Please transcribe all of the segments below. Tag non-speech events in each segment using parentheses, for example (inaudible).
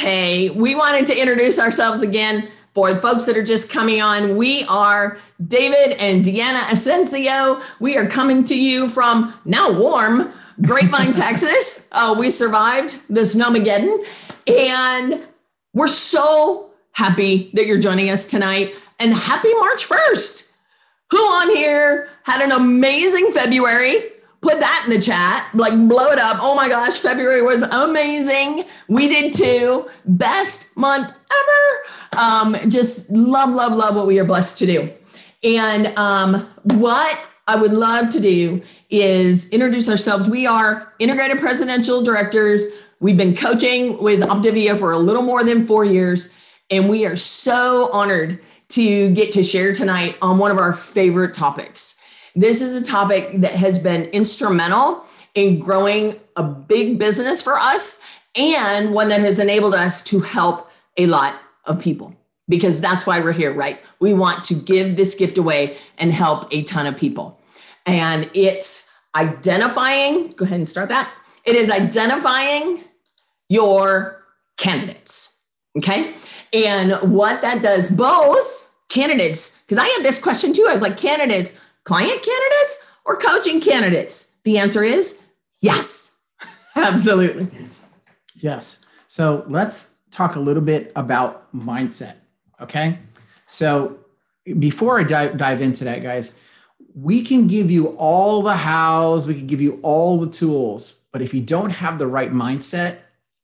Hey, we wanted to introduce ourselves again for the folks that are just coming on. We are David and Deanna Asensio. We are coming to you from now warm Grapevine, (laughs) Texas. Uh, we survived the snowmageddon, and we're so happy that you're joining us tonight. And happy March 1st. Who on here had an amazing February? Put that in the chat, like blow it up. Oh my gosh, February was amazing. We did too. Best month ever. Um, just love, love, love what we are blessed to do. And um, what I would love to do is introduce ourselves. We are integrated presidential directors. We've been coaching with Optavia for a little more than four years, and we are so honored to get to share tonight on one of our favorite topics. This is a topic that has been instrumental in growing a big business for us and one that has enabled us to help a lot of people because that's why we're here, right? We want to give this gift away and help a ton of people. And it's identifying, go ahead and start that. It is identifying your candidates. Okay. And what that does, both candidates, because I had this question too. I was like, candidates, client candidates or coaching candidates? The answer is yes, (laughs) absolutely. Yes. So let's talk a little bit about mindset. Okay. So before I dive, dive into that, guys, we can give you all the hows, we can give you all the tools, but if you don't have the right mindset,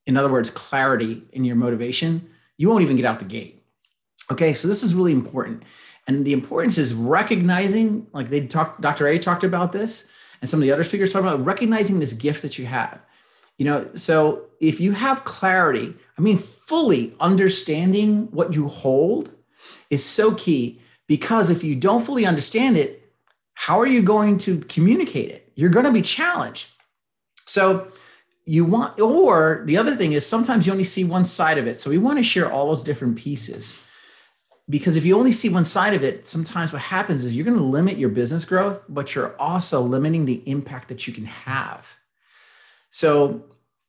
in other words, clarity in your motivation, you won't even get out the gate. Okay. So this is really important. And the importance is recognizing, like they talked, Dr. A talked about this, and some of the other speakers talked about recognizing this gift that you have. You know, so if you have clarity, I mean, fully understanding what you hold is so key because if you don't fully understand it, how are you going to communicate it? You're going to be challenged. So you want, or the other thing is sometimes you only see one side of it. So we want to share all those different pieces because if you only see one side of it, sometimes what happens is you're going to limit your business growth, but you're also limiting the impact that you can have. So,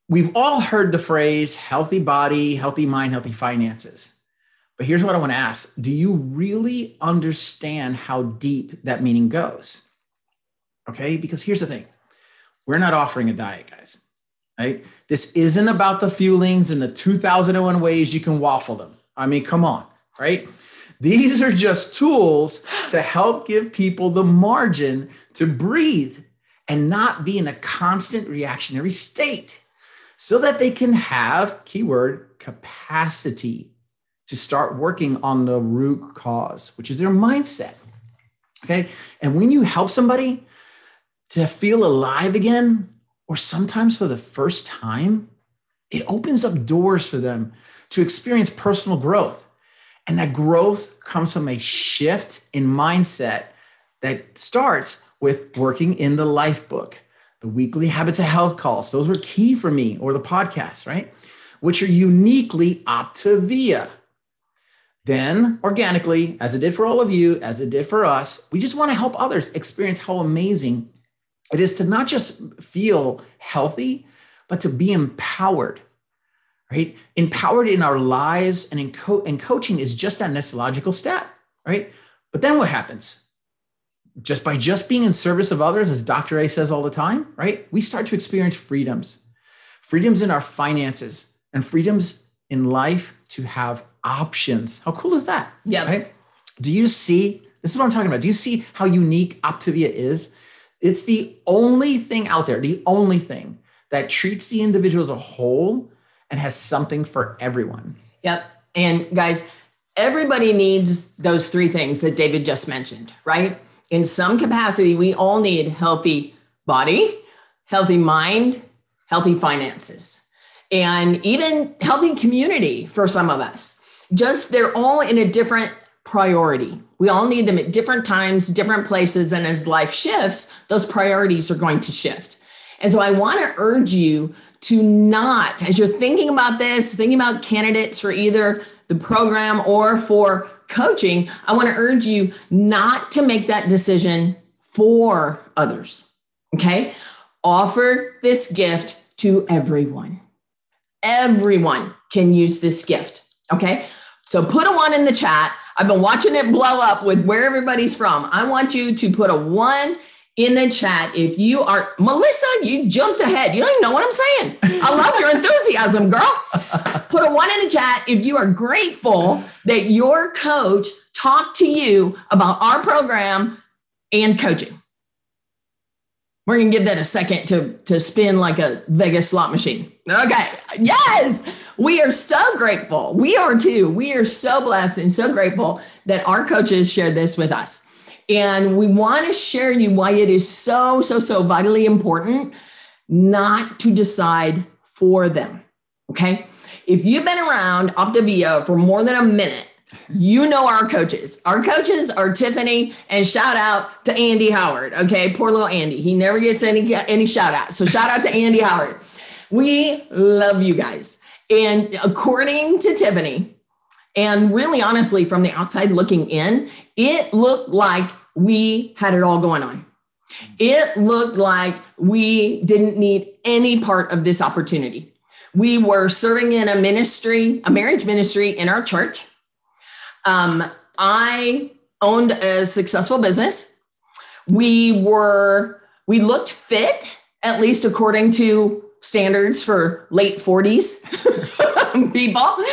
we've all heard the phrase healthy body, healthy mind, healthy finances. But here's what I want to ask Do you really understand how deep that meaning goes? Okay, because here's the thing we're not offering a diet, guys, right? This isn't about the fuelings and the 2001 ways you can waffle them. I mean, come on, right? These are just tools to help give people the margin to breathe and not be in a constant reactionary state so that they can have, keyword, capacity to start working on the root cause, which is their mindset. Okay. And when you help somebody to feel alive again, or sometimes for the first time, it opens up doors for them to experience personal growth and that growth comes from a shift in mindset that starts with working in the life book, the weekly habits of health calls. Those were key for me, or the podcast, right? Which are uniquely Optavia. Then, organically, as it did for all of you, as it did for us, we just want to help others experience how amazing it is to not just feel healthy, but to be empowered right? Empowered in our lives and in co- and coaching is just that next logical step, right? But then what happens? Just by just being in service of others, as Dr. A says all the time, right? We start to experience freedoms, freedoms in our finances, and freedoms in life to have options. How cool is that? Yeah. Right? Do you see? This is what I'm talking about. Do you see how unique Optavia is? It's the only thing out there, the only thing that treats the individual as a whole and has something for everyone. Yep. And guys, everybody needs those three things that David just mentioned, right? In some capacity, we all need healthy body, healthy mind, healthy finances, and even healthy community for some of us. Just they're all in a different priority. We all need them at different times, different places. And as life shifts, those priorities are going to shift. And so I want to urge you to not, as you're thinking about this, thinking about candidates for either the program or for coaching, I want to urge you not to make that decision for others. Okay. Offer this gift to everyone. Everyone can use this gift. Okay. So put a one in the chat. I've been watching it blow up with where everybody's from. I want you to put a one in the chat if you are Melissa, you jumped ahead. You don't even know what I'm saying. I love your enthusiasm, girl. (laughs) Put a one in the chat if you are grateful that your coach talked to you about our program and coaching. We're gonna give that a second to, to spin like a Vegas slot machine. Okay. Yes, we are so grateful. We are too. We are so blessed and so grateful that our coaches shared this with us. And we want to share you why it is so, so, so vitally important not to decide for them. Okay. If you've been around Optavia for more than a minute, you know our coaches. Our coaches are Tiffany and shout out to Andy Howard. Okay, poor little Andy. He never gets any any shout out. So shout out to Andy Howard. We love you guys. And according to Tiffany, and really honestly, from the outside looking in, it looked like we had it all going on. It looked like we didn't need any part of this opportunity. We were serving in a ministry, a marriage ministry in our church. Um, I owned a successful business. We were, we looked fit, at least according to standards for late 40s people. (laughs)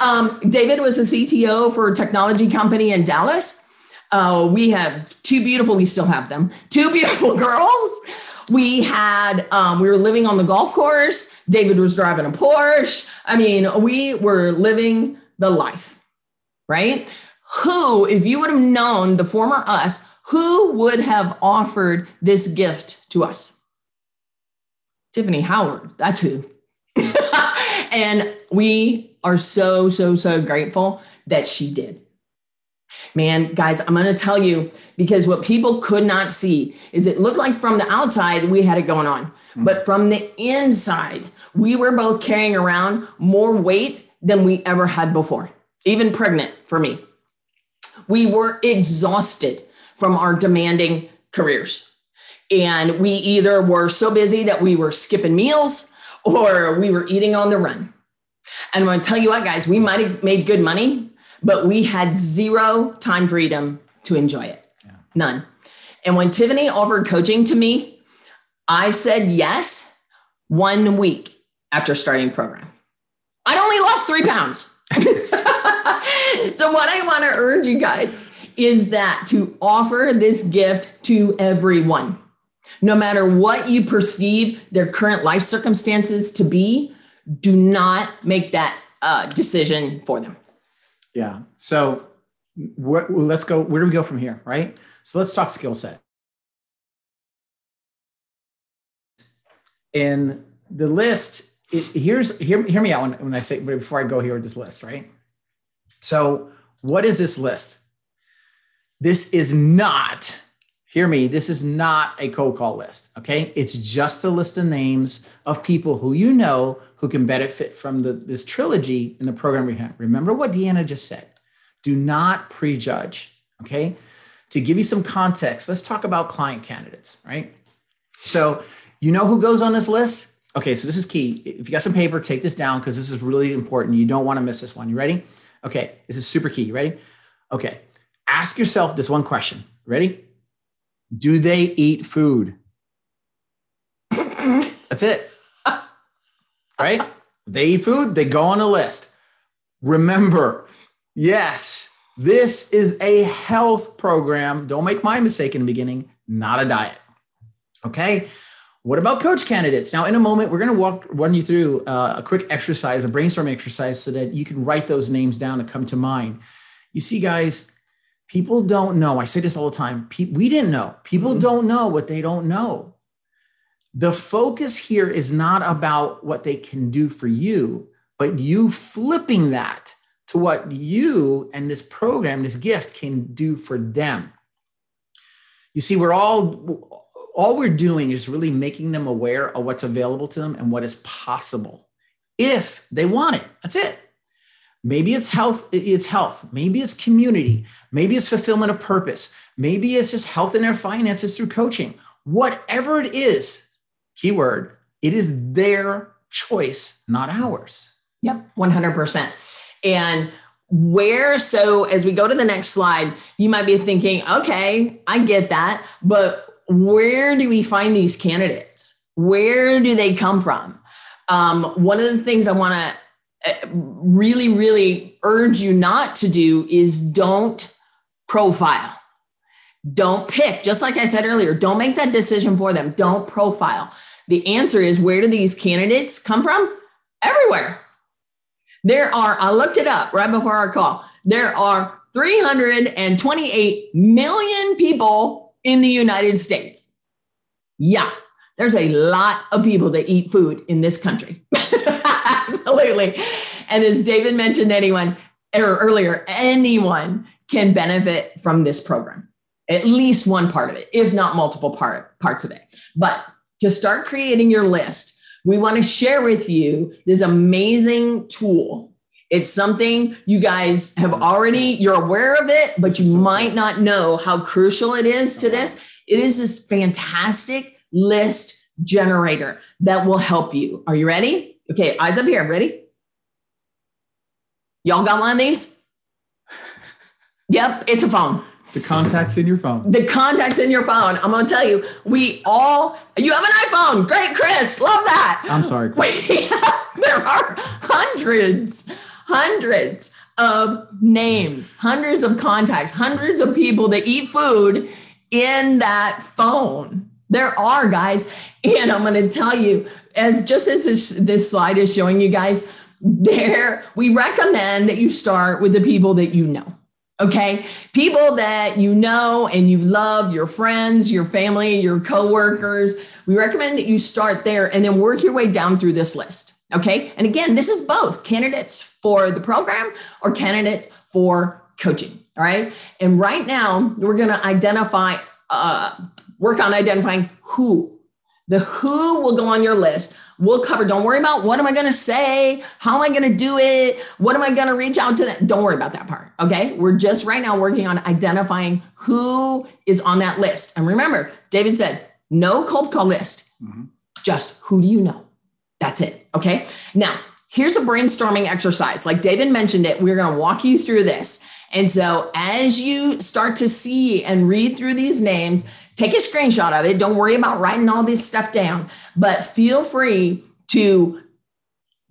Um, David was a CTO for a technology company in Dallas. Uh, we have two beautiful, we still have them, two beautiful (laughs) girls. We had, um, we were living on the golf course. David was driving a Porsche. I mean, we were living the life, right? Who, if you would have known the former us, who would have offered this gift to us? Tiffany Howard, that's who. (laughs) and we are so, so, so grateful that she did. Man, guys, I'm going to tell you because what people could not see is it looked like from the outside we had it going on, mm-hmm. but from the inside, we were both carrying around more weight than we ever had before, even pregnant for me. We were exhausted from our demanding careers. And we either were so busy that we were skipping meals or we were eating on the run. And I'm going to tell you what, guys, we might have made good money, but we had zero time freedom to enjoy it. Yeah. None. And when Tiffany offered coaching to me, I said yes one week after starting program. I'd only lost three pounds. (laughs) so, what I want to urge you guys is that to offer this gift to everyone, no matter what you perceive their current life circumstances to be, do not make that uh, decision for them. Yeah. So what, let's go. Where do we go from here? Right. So let's talk skill set. And the list, it, here's hear, hear me out when, when I say before I go here with this list, right? So, what is this list? This is not, hear me, this is not a cold call list. Okay. It's just a list of names of people who you know who can benefit from the, this trilogy in the program we have. Remember what Deanna just said. Do not prejudge. Okay. To give you some context, let's talk about client candidates, right? So, you know who goes on this list? Okay, so this is key. If you got some paper, take this down because this is really important. You don't want to miss this one. You ready? Okay, this is super key. You ready? Okay, ask yourself this one question. Ready? Do they eat food? That's it (laughs) right? They eat food, they go on a list. Remember, yes, this is a health program. Don't make my mistake in the beginning, not a diet. Okay. What about coach candidates? Now, in a moment, we're going to walk run you through uh, a quick exercise, a brainstorming exercise, so that you can write those names down and come to mind. You see, guys, people don't know. I say this all the time. we didn't know. People mm-hmm. don't know what they don't know the focus here is not about what they can do for you, but you flipping that to what you and this program, this gift can do for them. You see, we're all, all we're doing is really making them aware of what's available to them and what is possible if they want it. That's it. Maybe it's health, it's health. Maybe it's community. Maybe it's fulfillment of purpose. Maybe it's just health and their finances through coaching. Whatever it is, keyword, it is their choice, not ours. Yep, 100%. And where, so as we go to the next slide, you might be thinking, okay, I get that, but where do we find these candidates? Where do they come from? Um, one of the things I want to really, really urge you not to do is don't profile. Don't pick, just like I said earlier, don't make that decision for them. Don't profile. The answer is where do these candidates come from? Everywhere. There are, I looked it up right before our call. There are 328 million people in the United States. Yeah, there's a lot of people that eat food in this country. (laughs) Absolutely. And as David mentioned, anyone or earlier, anyone can benefit from this program, at least one part of it, if not multiple part, parts of it. But to start creating your list, we want to share with you this amazing tool. It's something you guys have already, you're aware of it, but you might not know how crucial it is to uh-huh. this. It is this fantastic list generator that will help you. Are you ready? Okay, eyes up here. Ready? Y'all got one of these? (laughs) Yep, it's a phone. The contacts in your phone. The contacts in your phone. I'm gonna tell you, we all you have an iPhone. Great, Chris. Love that. I'm sorry. Chris. (laughs) There are hundreds, hundreds of names, hundreds of contacts, hundreds of people that eat food in that phone. There are guys, and I'm gonna tell you, as just as this, this slide is showing you guys, there we recommend that you start with the people that you know okay? People that you know and you love your friends your family your coworkers. We recommend that you start there and then work your way down through this list okay? And again this is both candidates for the program or candidates for coaching all right? And right now we're going to identify uh, work on identifying who the who will go on your list We'll cover. Don't worry about what am I going to say? How am I going to do it? What am I going to reach out to them? Don't worry about that part. Okay. We're just right now working on identifying who is on that list. And remember, David said, no cold call list, mm-hmm. just who do you know? That's it. Okay. Now, here's a brainstorming exercise. Like David mentioned it, we're going to walk you through this. And so as you start to see and read through these names, take a screenshot of it. Don't worry about writing all this stuff down, but feel free to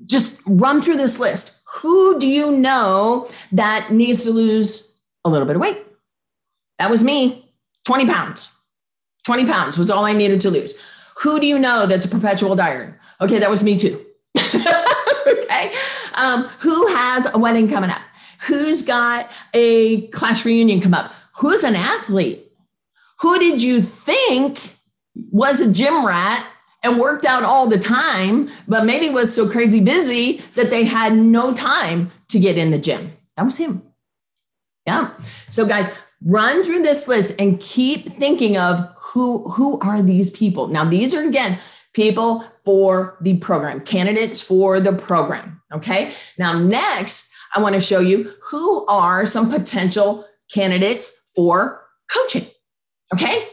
just run through this list. Who do you know that needs to lose a little bit of weight? That was me, 20 pounds. 20 pounds was all I needed to lose. Who do you know that's a perpetual dieter? Okay, that was me too. (laughs) okay. Um, who has a wedding coming up? Who's got a class reunion come up? Who's an athlete? Who did you think was a gym rat and worked out all the time, but maybe was so crazy busy that they had no time to get in the gym? That was him. Yeah. So, guys, run through this list and keep thinking of who who are these people. Now, these are again people for the program, candidates for the program. Okay. Now, next, I want to show you who are some potential candidates for coaching. Okay.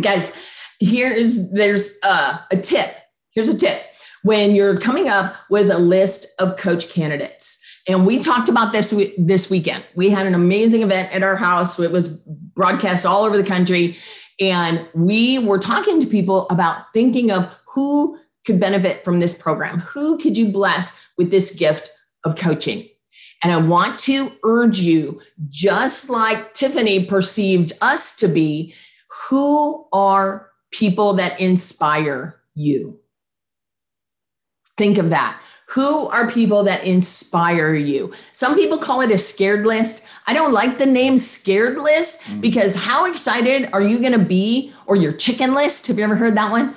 Guys, here is there's a tip. Here's a tip. When you're coming up with a list of coach candidates, and we talked about this this weekend. We had an amazing event at our house. It was broadcast all over the country. And we were talking to people about thinking of who could benefit from this program. Who could you bless with this gift of coaching? And I want to urge you, just like Tiffany perceived us to be, who are people that inspire you? Think of that. Who are people that inspire you? Some people call it a scared list. I don't like the name scared list mm. because how excited are you going to be? Or your chicken list? Have you ever heard that one?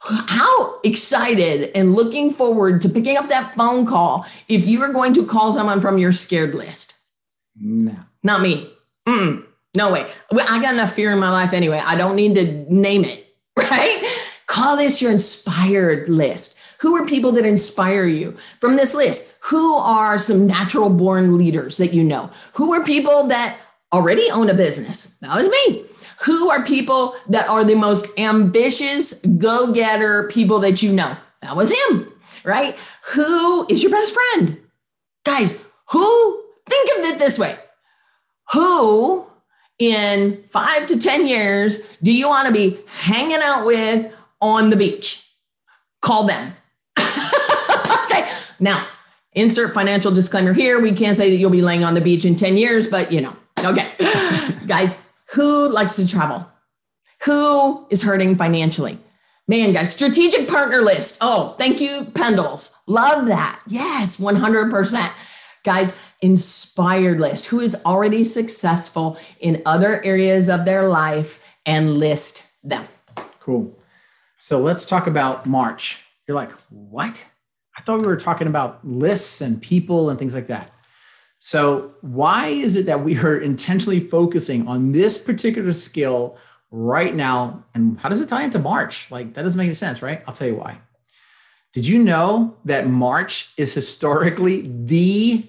How excited and looking forward to picking up that phone call if you are going to call someone from your scared list? No, not me. Mm-mm. No way. I got enough fear in my life anyway. I don't need to name it, (laughs) right? Call this your inspired list. Who are people that inspire you from this list? Who are some natural born leaders that you know? Who are people that already own a business? That was me. Who are people that are the most ambitious go getter people that you know? That was him. right? Who is your best friend? Guys, who, think of it this way who in five to 10 years do you want to be hanging out with on the beach? Call them. (laughs) okay. Now, insert financial disclaimer here. We can't say that you'll be laying on the beach in 10 years, but you know, okay. (laughs) guys, who likes to travel? Who is hurting financially? Man, guys, strategic partner list. Oh, thank you, Pendles. Love that. Yes, 100%. Guys, inspired list. Who is already successful in other areas of their life and list them. Cool. So let's talk about March. You're like, what? I thought we were talking about lists and people and things like that. So, why is it that we are intentionally focusing on this particular skill right now? And how does it tie into March? Like, that doesn't make any sense, right? I'll tell you why. Did you know that March is historically the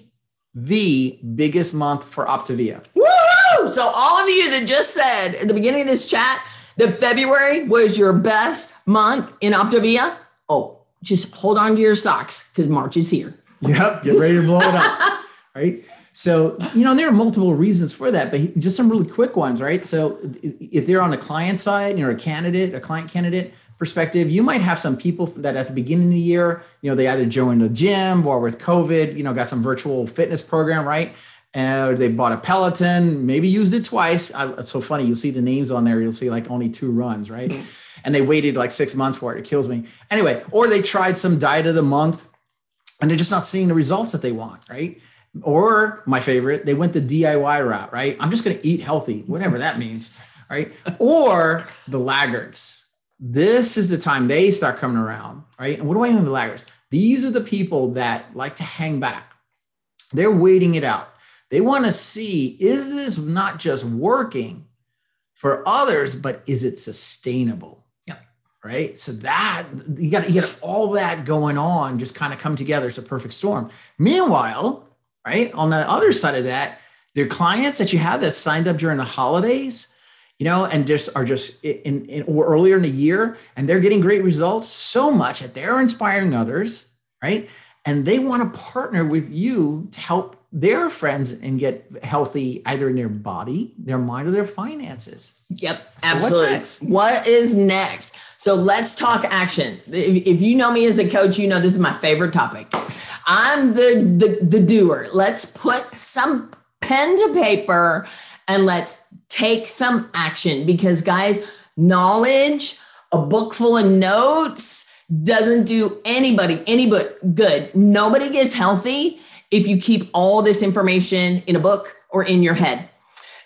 the biggest month for Optavia? Woo! So, all of you that just said at the beginning of this chat that February was your best month in Optavia, oh, just hold on to your socks because March is here. Yep, get ready to blow it up. (laughs) right? So, you know, there are multiple reasons for that, but just some really quick ones, right? So, if they're on the client side, you're a candidate, a client candidate perspective, you might have some people that at the beginning of the year, you know, they either joined a gym or with COVID, you know, got some virtual fitness program, right? Or they bought a Peloton, maybe used it twice. it's so funny. You'll see the names on there. You'll see like only two runs, right? Mm-hmm. and they waited like six months for it. It kills me. Anyway, or they tried some diet of the month and they're just not seeing the results that they want, right? Or my favorite, they went the DIY route, right? I'm just going to eat healthy, whatever that means, right? Or the laggards. This is the time they start coming around, right? And what do I mean by laggards? These are the people that like to hang back. They're waiting it out. They want to see is this not just working for others, but is it sustainable? Yeah. Right? So that you got you got all that going on, just kind of come together. It's a perfect storm. Meanwhile, right on the other side of that, there are clients that you have that signed up during the holidays, you know, and just are just in, in or earlier in the year, and they're getting great results so much that they're inspiring others, right? And they want to partner with you to help their friends and get healthy either in their body, their mind, or their finances. Yep, so absolutely. What is next? So let's talk action. If, if, you know me as a coach, you know this is my favorite topic. I'm the, the the doer. Let's put some pen to paper and let's take some action because guys, knowledge, a book full of notes doesn't do anybody any good. Nobody gets healthy if you keep all this information in a book or in your head.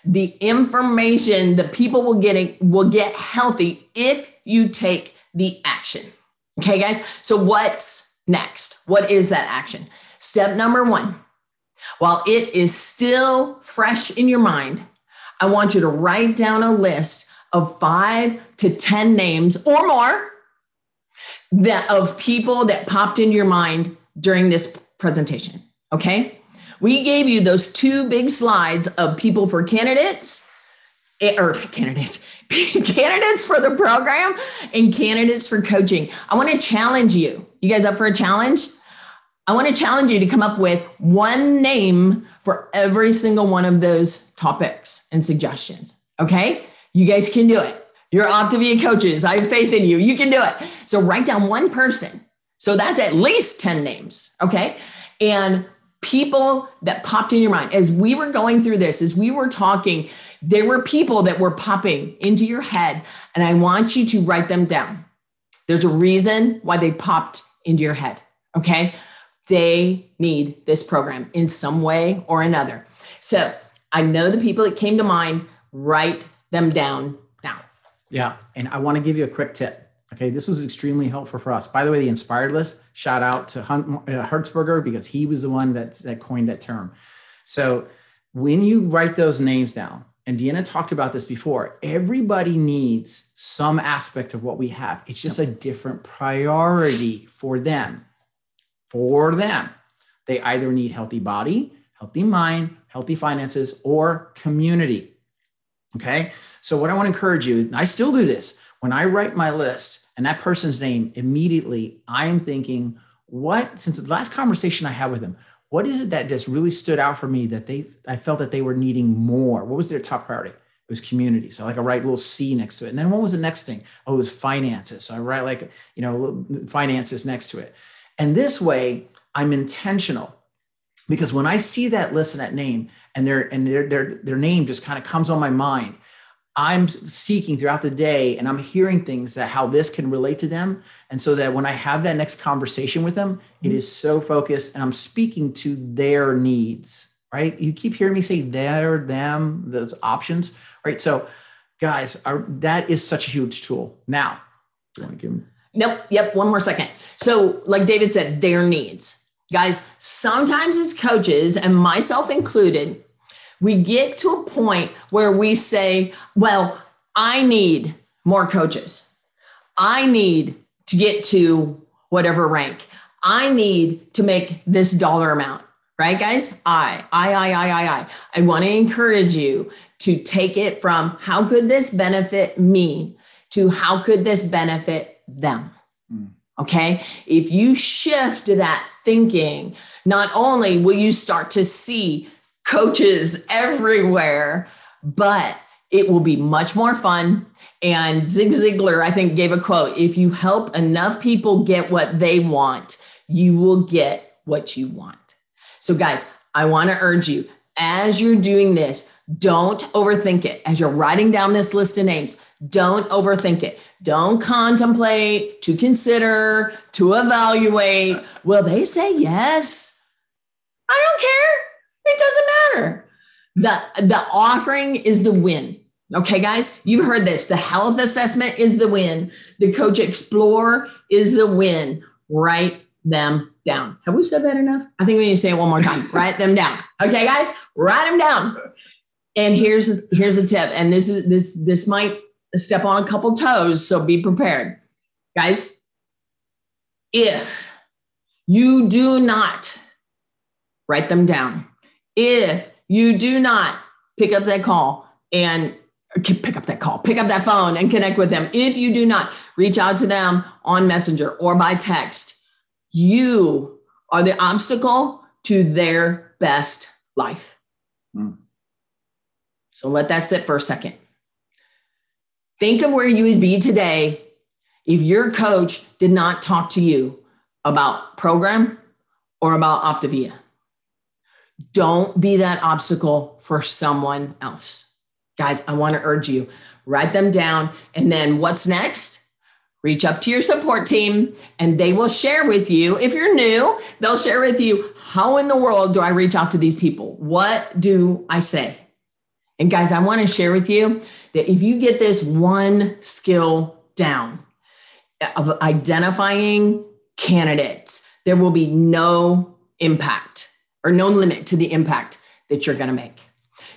The information that people will get will get healthy if you take the action. Okay, guys. So what's next? What is that action? Step number 1. While it is still fresh in your mind, I want you to write down a list of 5 to 10 names or more that of people that popped into your mind during this presentation. Okay. We gave you those two big slides of people for candidates eh, or (laughs) candidates, (laughs) candidates for the program and candidates for coaching. I want to challenge you. You guys up for a challenge? I want to challenge you to come up with one name for every single one of those topics and suggestions. Okay. You guys can do it. You're Optavia coaches. I have faith in you. You can do it. So write down one person. So that's at least 10 names. Okay. And people that popped in your mind as we were going through this, as we were talking, there were people that were popping into your head, and I want you to write them down. There's a reason why they popped into your head. Okay. They need this program in some way or another. So I know the people that came to mind, write them down now. Yeah. And I want to give you a quick tip. Okay, this was extremely helpful for us. By the way, the inspired list, shout out to Hunt, uh, Hertzberger because he was the one that, that coined that term. So when you write those names down, and Deanna talked about this before, everybody needs some aspect of what we have. It's just a different priority for them. For them, they either need healthy body, healthy mind, healthy finances, or community. Okay, so what I want to encourage you, and I still do this when I write my list and that person's name, immediately I am thinking, what since the last conversation I had with them, what is it that just really stood out for me that they I felt that they were needing more? What was their top priority? It was community. So like I write a little C next to it. And then what was the next thing? Oh, it was finances. So I write like, you know, finances next to it. And this way I'm intentional because when I see that list and that name and their and their their, their name just kind of comes on my mind, I'm seeking throughout the day and I'm hearing things that how this can relate to them. And so that when I have that next conversation with them, it mm-hmm. is so focused and I'm speaking to their needs, right? You keep hearing me say their, them, those options, right? So, guys, our, that is such a huge tool. Now, do you want to give them? Nope. Yep. One more second. So, like David said, their needs. Guys, sometimes as coaches, and myself included, we get to a point where we say, well, I need more coaches. I need to get to whatever rank. I need to make this dollar amount. Right, guys? I, I, I, I, I, I. I want to encourage you to take it from how could this benefit me to how could this benefit them. Mm. Okay. If you shift that thinking, not only will you start to see coaches everywhere, but it will be much more fun. And Zig Ziglar, I think, gave a quote if you help enough people get what they want, you will get what you want. So, guys, I want to urge you as you're doing this, don't overthink it. As you're writing down this list of names, don't overthink it. Don't contemplate, to consider, to evaluate. Will they say yes? I don't care. It doesn't matter. The, the offering is the win. Okay, guys, you heard this. The health assessment is the win. The coach explore is the win. Write them down. Have we said that enough? I think we need to say it one more time. (laughs) write them down. Okay, guys, write them down. And here's here's a tip. And this is this this might step on a couple toes, so be prepared. Guys, if you do not write them down, if you do not pick up that call and pick up that call, pick up that phone and connect with them, if you do not reach out to them on Messenger or by text, you are the obstacle to their best life. Mm. So let that sit for a second. Think of where you would be today if your coach did not talk to you about program or about Optavia. Don't be that obstacle for someone else. Guys, I want to urge you write them down. And then what's next? Reach up to your support team and they will share with you. If you're new, they'll share with you how in the world do I reach out to these people? What do I say? And guys, I want to share with you that if you get this one skill down of identifying candidates, there will be no impact or no limit to the impact that you're going to make.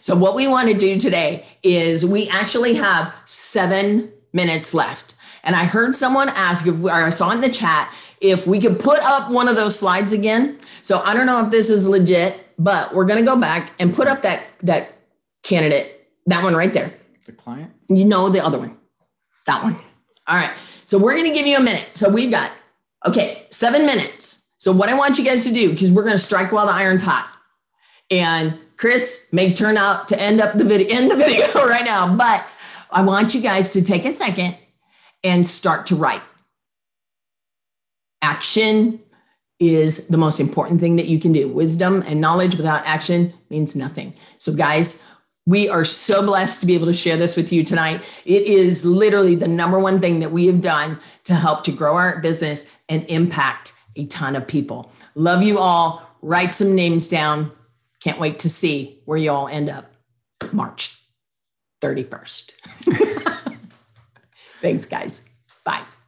So, what we want to do today is we actually have seven minutes left. And I heard someone ask, if, or I saw in the chat, if we could put up one of those slides again. So, I don't know if this is legit, but we're going to go back and put up that, that candidate, that one right there. The client? You know, the other one, that one. All right. So, we're going to give you a minute. So, we've got, okay, seven minutes. So what I want you guys to do, because we're going to strike while the iron's hot, and Chris may turn out to end up the video, (laughs) end the video (laughs) right now, but I want you guys to take a second and start to write. Action is the most important thing that you can do. Wisdom and knowledge without action means nothing. So, guys, we are so blessed to be able to share this with you tonight. It is literally the number one thing that we have done to help to grow our business and impact a ton of people. Love you all. Write some names down. Can't wait to see where you all end up March 31st. (laughs) Thanks, guys. Bye.